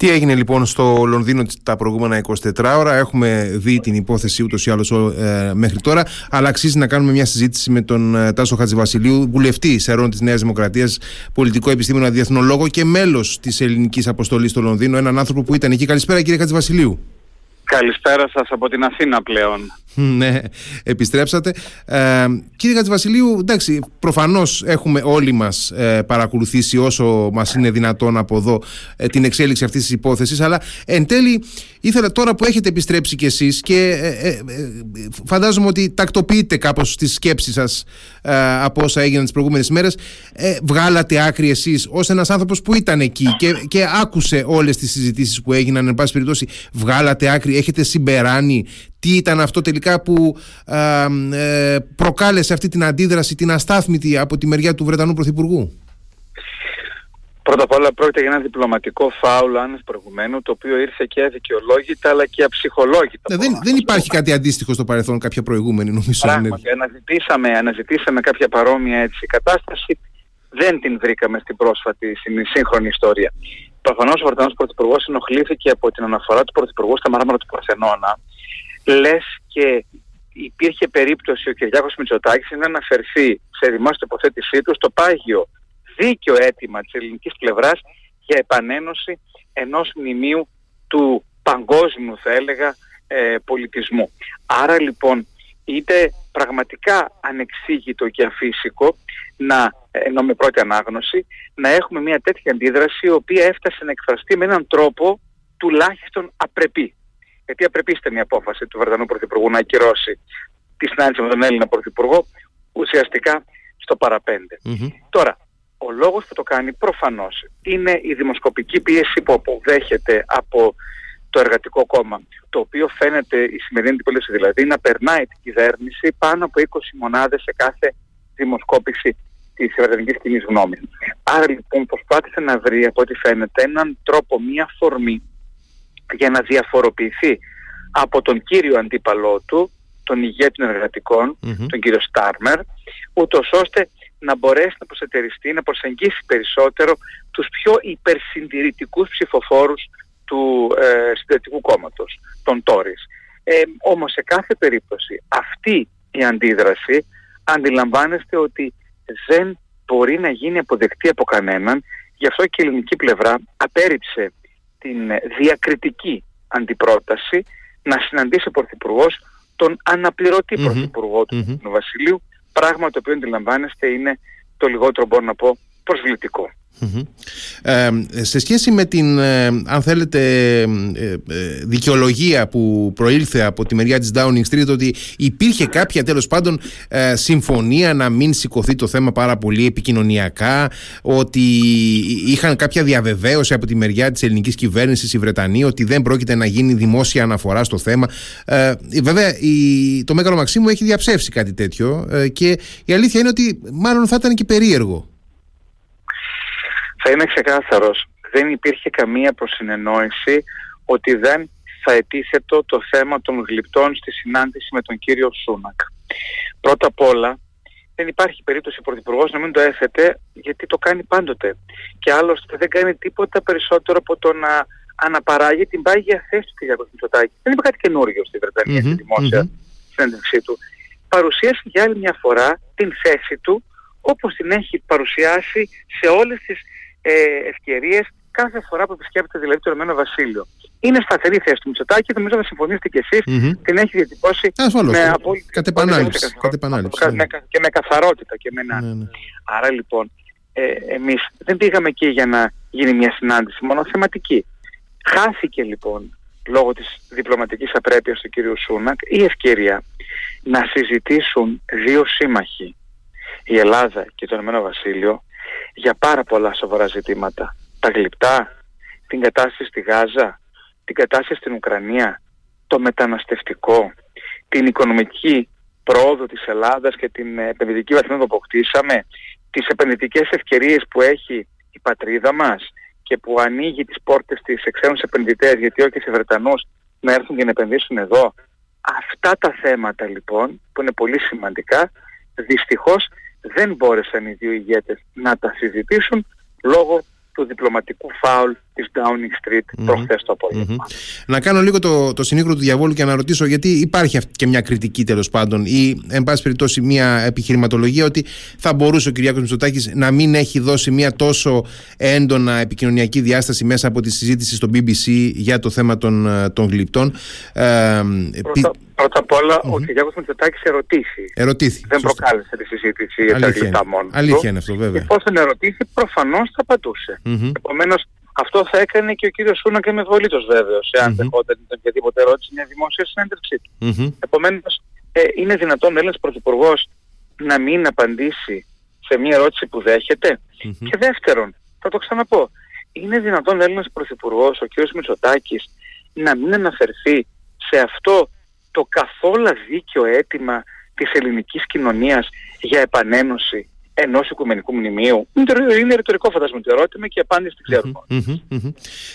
Τι έγινε λοιπόν στο Λονδίνο τα προηγούμενα 24 ώρα. Έχουμε δει την υπόθεση ούτως ή άλλως ε, μέχρι τώρα. Αλλά αξίζει να κάνουμε μια συζήτηση με τον ε, Τάσο Χατζηβασιλείου, βουλευτή σερών της Νέας Δημοκρατίας, πολιτικό επιστήμονα, διεθνολόγο και μέλος της ελληνικής αποστολής στο Λονδίνο. Έναν άνθρωπο που ήταν εκεί. Καλησπέρα κύριε Χατζηβασιλείου. Καλησπέρα σας από την Αθήνα πλέον. ναι, επιστρέψατε. Ε, κύριε Κατσιβασιλείου, εντάξει, προφανώς έχουμε όλοι μας ε, παρακολουθήσει όσο μας είναι δυνατόν από εδώ ε, την εξέλιξη αυτής της υπόθεσης, αλλά εν τέλει ήθελα τώρα που έχετε επιστρέψει κι εσείς και ε, ε, φαντάζομαι ότι τακτοποιείτε κάπως τις σκέψεις σας από όσα έγιναν τις προηγούμενες μέρες, βγάλατε άκρη εσείς ως ένας άνθρωπος που ήταν εκεί και, και άκουσε όλες τις συζητήσεις που έγιναν, εν πάση περιπτώσει, βγάλατε άκρη, έχετε συμπεράνει τι ήταν αυτό τελικά που ε, προκάλεσε αυτή την αντίδραση, την αστάθμητη από τη μεριά του Βρετανού Πρωθυπουργού; Πρώτα απ' όλα πρόκειται για ένα διπλωματικό φάουλ άνευ προηγουμένου, το οποίο ήρθε και αδικαιολόγητα αλλά και αψυχολόγητα. Ναι, δεν, δεν υπάρχει κάτι αντίστοιχο στο παρελθόν, κάποια προηγούμενη νομίζω. Πράγματι, αναζητήσαμε, αναζητήσαμε κάποια παρόμοια έτσι κατάσταση, δεν την βρήκαμε στην πρόσφατη, στην σύγχρονη ιστορία. Προφανώς ο Βρετανός Πρωθυπουργός ενοχλήθηκε από την αναφορά του Πρωθυπουργού στα μάρμαρα του Παρθενώνα, λες και υπήρχε περίπτωση ο Κυριάκος Μητσοτάκης να αναφερθεί σε δημόσια τοποθέτησή του στο πάγιο δίκαιο αίτημα της ελληνικής πλευράς για επανένωση ενός μνημείου του παγκόσμιου θα έλεγα ε, πολιτισμού. Άρα λοιπόν είτε πραγματικά ανεξήγητο και αφύσικο να, ενώ με πρώτη ανάγνωση, να έχουμε μια τέτοια αντίδραση η οποία έφτασε να εκφραστεί με έναν τρόπο τουλάχιστον απρεπή γιατί απρεπίστε μια απόφαση του Βρετανού Πρωθυπουργού να ακυρώσει τη συνάντηση με τον Έλληνα Πρωθυπουργό ουσιαστικά στο παραπέντε. Τώρα, ο λόγος που το κάνει προφανώς είναι η δημοσκοπική πίεση που αποδέχεται από το εργατικό κόμμα, το οποίο φαίνεται η σημερινή αντιπολίτευση δηλαδή να περνάει την κυβέρνηση πάνω από 20 μονάδες σε κάθε δημοσκόπηση της βρετανικής κοινής γνώμης. Άρα λοιπόν προσπάθησε να βρει από ό,τι φαίνεται έναν τρόπο, μία φορμή για να διαφοροποιηθεί από τον κύριο αντίπαλό του, τον ηγέτη των εργατικων τον κύριο Στάρμερ, ούτως ώστε να μπορέσει να προσετεριστεί, να προσεγγίσει περισσότερο τους πιο υπερσυντηρητικούς ψηφοφόρους του ε, συντηρητικού κόμματος, των Τόρις. Ε, όμως σε κάθε περίπτωση αυτή η αντίδραση αντιλαμβάνεστε ότι δεν μπορεί να γίνει αποδεκτή από κανέναν, γι' αυτό και η ελληνική πλευρά απέρριψε την διακριτική αντιπρόταση να συναντήσει ο Πρωθυπουργός τον αναπληρωτή mm-hmm. Πρωθυπουργό του mm Βασιλείου, πράγμα το οποίο αντιλαμβάνεστε είναι το λιγότερο μπορώ να πω προσβλητικό. Ε, σε σχέση με την, ε, αν θέλετε, ε, δικαιολογία που προήλθε από τη μεριά της Downing Street ότι υπήρχε κάποια τέλος πάντων συμφωνία να μην σηκωθεί το θέμα πάρα πολύ επικοινωνιακά, ότι είχαν κάποια διαβεβαίωση από τη μεριά της ελληνικής κυβέρνησης οι Βρετανοί ότι δεν πρόκειται να γίνει δημόσια αναφορά στο θέμα. βέβαια, η, το Μέγαρο Μαξίμου έχει διαψεύσει κάτι τέτοιο και η αλήθεια είναι ότι μάλλον θα ήταν και περίεργο θα είναι ξεκάθαρος. Δεν υπήρχε καμία προσυνεννόηση ότι δεν θα ετίθετο το θέμα των γλυπτών στη συνάντηση με τον κύριο Σούνακ. Πρώτα απ' όλα, δεν υπάρχει περίπτωση ο Πρωθυπουργός να μην το έθετε, γιατί το κάνει πάντοτε. Και άλλωστε δεν κάνει τίποτα περισσότερο από το να αναπαράγει την πάγια θέση του κ. Μητσοτάκη. Δεν είπε κάτι καινούριο στη Βρετανία, στη δημόσια mm-hmm. συνέντευξή του. Παρουσίασε για άλλη μια φορά την θέση του όπως την έχει παρουσιάσει σε όλες τις ε, ευκαιρίες κάθε φορά που επισκέπτεται δηλαδή το Ηνωμένο Βασίλειο. Είναι σταθερή θέση του Μητσοτάκη, νομίζω να συμφωνήσετε κι εσείς, mm-hmm. την έχει διατυπώσει με απόλυτη κατ' επανάληψη, ναι. και με καθαρότητα και με ένα. Ναι, ναι. Άρα λοιπόν, ε, εμείς δεν πήγαμε εκεί για να γίνει μια συνάντηση μόνο θεματική. Χάθηκε λοιπόν λόγω της διπλωματικής απρέπειας του κ. Σούνακ η ευκαιρία να συζητήσουν δύο σύμμαχοι, η Ελλάδα και το Ηνωμένο Βασίλειο, για πάρα πολλά σοβαρά ζητήματα. Τα γλυπτά, την κατάσταση στη Γάζα, την κατάσταση στην Ουκρανία, το μεταναστευτικό, την οικονομική πρόοδο της Ελλάδας και την επενδυτική βαθμίδα που αποκτήσαμε, τις επενδυτικές ευκαιρίες που έχει η πατρίδα μας και που ανοίγει τις πόρτες της σε ξένους επενδυτές, γιατί όχι σε Βρετανούς, να έρθουν και να επενδύσουν εδώ. Αυτά τα θέματα λοιπόν, που είναι πολύ σημαντικά, δυστυχώς δεν μπόρεσαν οι δύο ηγέτες να τα συζητήσουν λόγω του διπλωματικού φάουλ της Downing Street mm προχθές το απόγευμα. Να κάνω λίγο το, το συνήγορο του διαβόλου και να ρωτήσω γιατί υπάρχει και μια κριτική τέλος πάντων ή εν πάση περιπτώσει μια επιχειρηματολογία ότι θα μπορούσε ο Κυριάκος Μητσοτάκης να μην έχει δώσει μια τόσο έντονα επικοινωνιακή διάσταση μέσα από τη συζήτηση στο BBC για το θέμα των, των γλυπτών. Ε, πρώτα, πρώτα απ' όλα ο Κυριάκος Μητσοτάκης ερωτήθη. Ερωτήθη. Δεν σωστά. προκάλεσε τη συζήτηση για τα γλυπτά μόνος. Αλήθεια είναι αυτό βέβαια. Εφόσον ερωτήθη προφανώς θα πατούσε. Mm-hmm. Επομένως αυτό θα έκανε και ο κύριος Σούνα και με βολήτως βέβαιος, εάν mm-hmm. δεχόταν οποιαδήποτε ερώτηση μια δημόσια συνέντευξή του. Mm-hmm. Επομένως, ε, είναι δυνατόν Έλληνας Πρωθυπουργός να μην απαντήσει σε μια ερώτηση που δέχεται; Mm-hmm. Και δεύτερον, θα το ξαναπώ, είναι δυνατόν Έλληνας Πρωθυπουργός, ο κύριος Μητσοτάκης, να μην αναφερθεί σε αυτό το καθόλου δίκαιο αίτημα της ελληνικής κοινωνίας για επανένωση ενός οικουμενικού μνημείου. Είναι ρητορικό φαντάζομαι το ερώτημα και η απάντηση την ξέρουμε.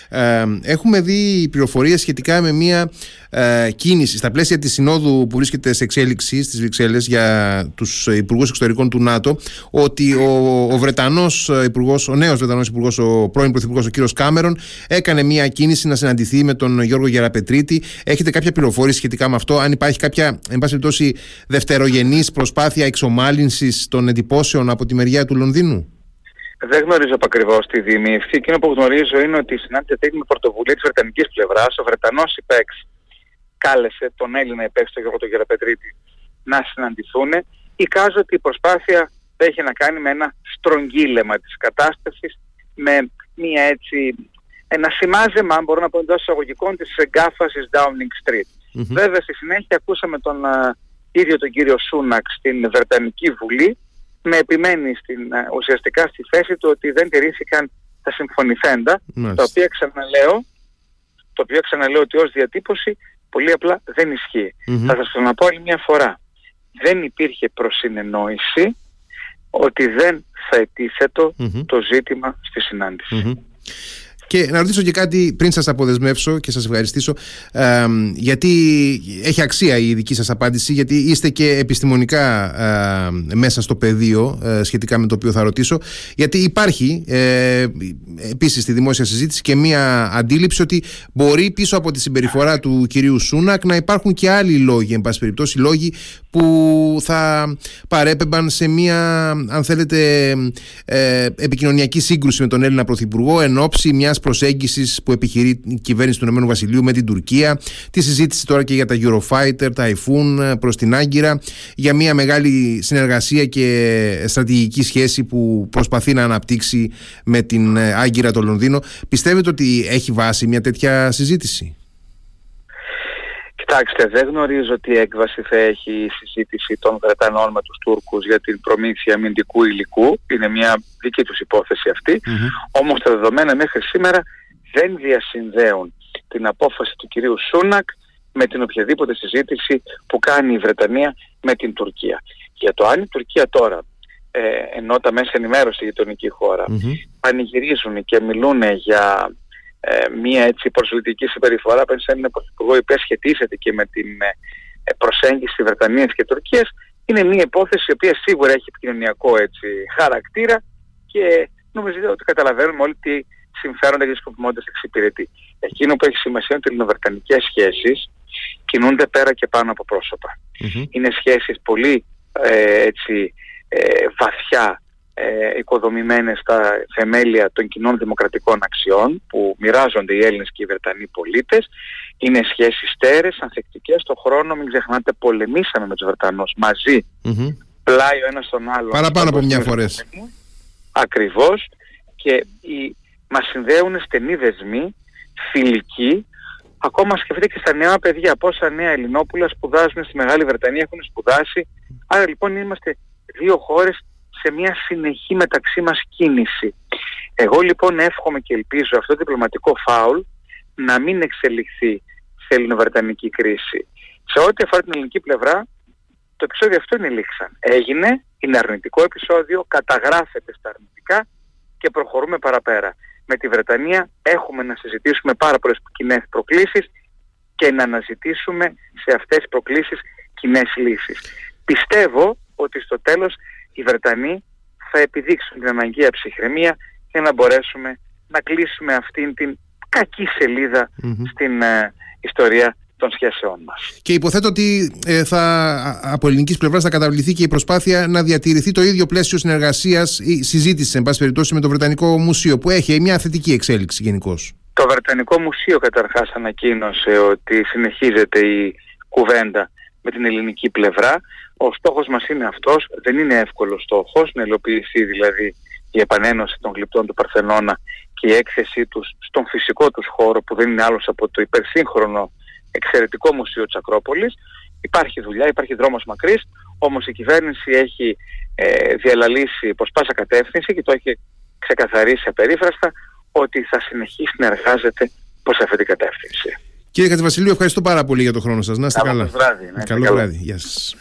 Ε, έχουμε δει πληροφορίες σχετικά με μια ε, κίνηση στα πλαίσια της συνόδου που βρίσκεται σε εξέλιξη στις Βρυξέλλες για τους υπουργούς εξωτερικών του ΝΑΤΟ ότι ο, ο Βρετανός υπουργός, ο νέος Βρετανός υπουργός, ο πρώην πρωθυπουργός, ο κύριος Κάμερον, έκανε μια κίνηση να συναντηθεί με τον Γιώργο Γεραπετρίτη. Έχετε κάποια πληροφόρηση σχετικά με αυτό, αν υπάρχει κάποια, εν πάση περιπτώσει, δευτερογενής προσπάθεια εξομάλυνσης των εντυπώσεων από τη μεριά του Λονδίνου; Δεν γνωρίζω ακριβώς τη διημήφθη. Εκείνο που γνωρίζω είναι ότι η συνάντηση έγινε με πρωτοβουλία της Βρετανικής πλευράς. Ο Βρετανός υπέξ κάλεσε τον Έλληνα υπέξ, τον Γιώργο τον Γεραπετρίτη, να συναντηθούν. Εικάζω ότι η προσπάθεια έχει να κάνει με ένα στρογγύλεμα της κατάστασης, με μια έτσι, ένα σημάζεμα, αν μπορώ να πω εντός εισαγωγικών, της εγκάφαση Downing Street. Mm-hmm. Βέβαια, στη συνέχεια ακούσαμε τον uh, ίδιο τον κύριο Σούναξ στην Βρετανική Βουλή με επιμένει στην, ε, ουσιαστικά στη θέση του ότι δεν τηρήθηκαν τα συμφωνηθέντα, τα οποία ξαναλέω, το οποίο ξαναλέω ότι ως διατύπωση πολύ απλά δεν ισχύει. Θα σας το πω άλλη μια φορά. Δεν υπήρχε προσυνεννόηση ότι δεν θα ετίθετο το ζήτημα στη συναντηση και να ρωτήσω και κάτι πριν σας αποδεσμεύσω και σας ευχαριστήσω γιατί έχει αξία η δική σας απάντηση γιατί είστε και επιστημονικά μέσα στο πεδίο ε, σχετικά με το οποίο θα ρωτήσω. Γιατί υπάρχει ε, επίσης στη δημόσια συζήτηση και μία αντίληψη ότι μπορεί πίσω από τη συμπεριφορά του κυρίου Σούνακ να υπάρχουν και άλλοι λόγοι εν πάση περιπτώσει λόγοι που θα παρέπεμπαν σε μία αν θέλετε ε, επικοινωνιακή σύγκρουση με τον Έλληνα Πρωθυπουργό εν ώψη μιας προσέγγισης που επιχειρεί η κυβέρνηση του Ηνωμένου Βασιλείου με την Τουρκία τη συζήτηση τώρα και για τα Eurofighter, τα Typhoon προς την Άγκυρα για μια μεγάλη συνεργασία και στρατηγική σχέση που προσπαθεί να αναπτύξει με την Άγκυρα το Λονδίνο. Πιστεύετε ότι έχει βάση μια τέτοια συζήτηση; Κοιτάξτε, δεν γνωρίζω τι έκβαση θα έχει η συζήτηση των Βρετανών με τους Τούρκους για την προμήθεια αμυντικού υλικού. Είναι μια δική τους υπόθεση αυτή. Mm-hmm. Όμως τα δεδομένα μέχρι σήμερα δεν διασυνδέουν την απόφαση του κυρίου Σούνακ με την οποιαδήποτε συζήτηση που κάνει η Βρετανία με την Τουρκία. Για το αν η Τουρκία τώρα, ε, ενώ τα μέσα ενημέρωση γειτονική χώρα, πανηγυρίζουν και μιλούν για ε, μία έτσι προσβλητική συμπεριφορά απέναντι σε έναν πρωθυπουργό η οποία σχετίζεται και με την ε, προσέγγιση Βρετανίας και Τουρκίας είναι μία υπόθεση η οποία σίγουρα έχει επικοινωνιακό έτσι, χαρακτήρα και νομίζω ότι καταλαβαίνουμε όλοι τι συμφέροντα και σκοπιμότητες εξυπηρετεί. Εκείνο που έχει σημασία είναι ότι οι ελληνοβρετανικές σχέσεις κινούνται πέρα και πάνω από προσωπα Είναι σχέσεις πολύ ε, έτσι, ε, βαθιά ε, οικοδομημένες στα θεμέλια των κοινών δημοκρατικών αξιών που μοιράζονται οι Έλληνες και οι Βρετανοί πολίτες. Είναι σχέσεις στέρες, ανθεκτικές. Στον χρόνο, μην ξεχνάτε, πολεμήσαμε με τους Βρετανούς μαζί, mm-hmm. πλάι ο ένας τον άλλο. Παραπάνω από μια φορές. Ακριβώς. Και οι, μας συνδέουν στενοί δεσμοί, φιλικοί, Ακόμα σκεφτείτε και στα νέα παιδιά, πόσα νέα Ελληνόπουλα σπουδάζουν στη Μεγάλη Βρετανία, έχουν σπουδάσει. Άρα λοιπόν είμαστε δύο χώρες σε μια συνεχή μεταξύ μας κίνηση. Εγώ λοιπόν εύχομαι και ελπίζω αυτό το διπλωματικό φάουλ να μην εξελιχθεί σε ελληνοβρετανική κρίση. Σε ό,τι αφορά την ελληνική πλευρά, το επεισόδιο αυτό είναι λήξαν. Έγινε, είναι αρνητικό επεισόδιο, καταγράφεται στα αρνητικά και προχωρούμε παραπέρα. Με τη Βρετανία έχουμε να συζητήσουμε πάρα πολλές κοινές προκλήσεις και να αναζητήσουμε σε αυτές τις προκλήσεις κοινές λύσεις. Πιστεύω ότι στο τέλος οι Βρετανοί θα επιδείξουν την αναγκαία ψυχραιμία για να μπορέσουμε να κλείσουμε αυτήν την κακή στην ε, ιστορία των σχέσεών μας. Και υποθέτω ότι ε, θα, από ελληνικής πλευράς θα καταβληθεί και η προσπάθεια να διατηρηθεί το ίδιο πλαίσιο συνεργασίας ή συζήτησης, εν πάση περιπτώσει, με το Βρετανικό Μουσείο, που έχει μια θετική εξέλιξη γενικώς. Το Βρετανικό Μουσείο καταρχάς ανακοίνωσε ότι συνεχίζεται η κουβέντα με την ελληνική πλευρά. Ο στόχος μας είναι αυτός, δεν είναι εύκολος στόχος, να υλοποιηθεί δηλαδή η επανένωση των γλυπτών του Παρθενώνα και η έκθεσή τους στον φυσικό τους χώρο που δεν είναι άλλος από το υπερσύγχρονο εξαιρετικό μουσείο της Ακρόπολης. Υπάρχει δουλειά, υπάρχει δρόμος μακρύς, όμως η κυβέρνηση έχει ε, διαλαλήσει προς πάσα κατεύθυνση και το έχει ξεκαθαρίσει απερίφραστα ότι θα συνεχίσει να εργάζεται προς αυτή την κατεύθυνση. Κύριε Κατσιβασιλείου, ευχαριστώ πάρα πολύ για τον χρόνο σας. Να είστε καλά. Βράδυ, Καλό βράδυ. Γεια σας.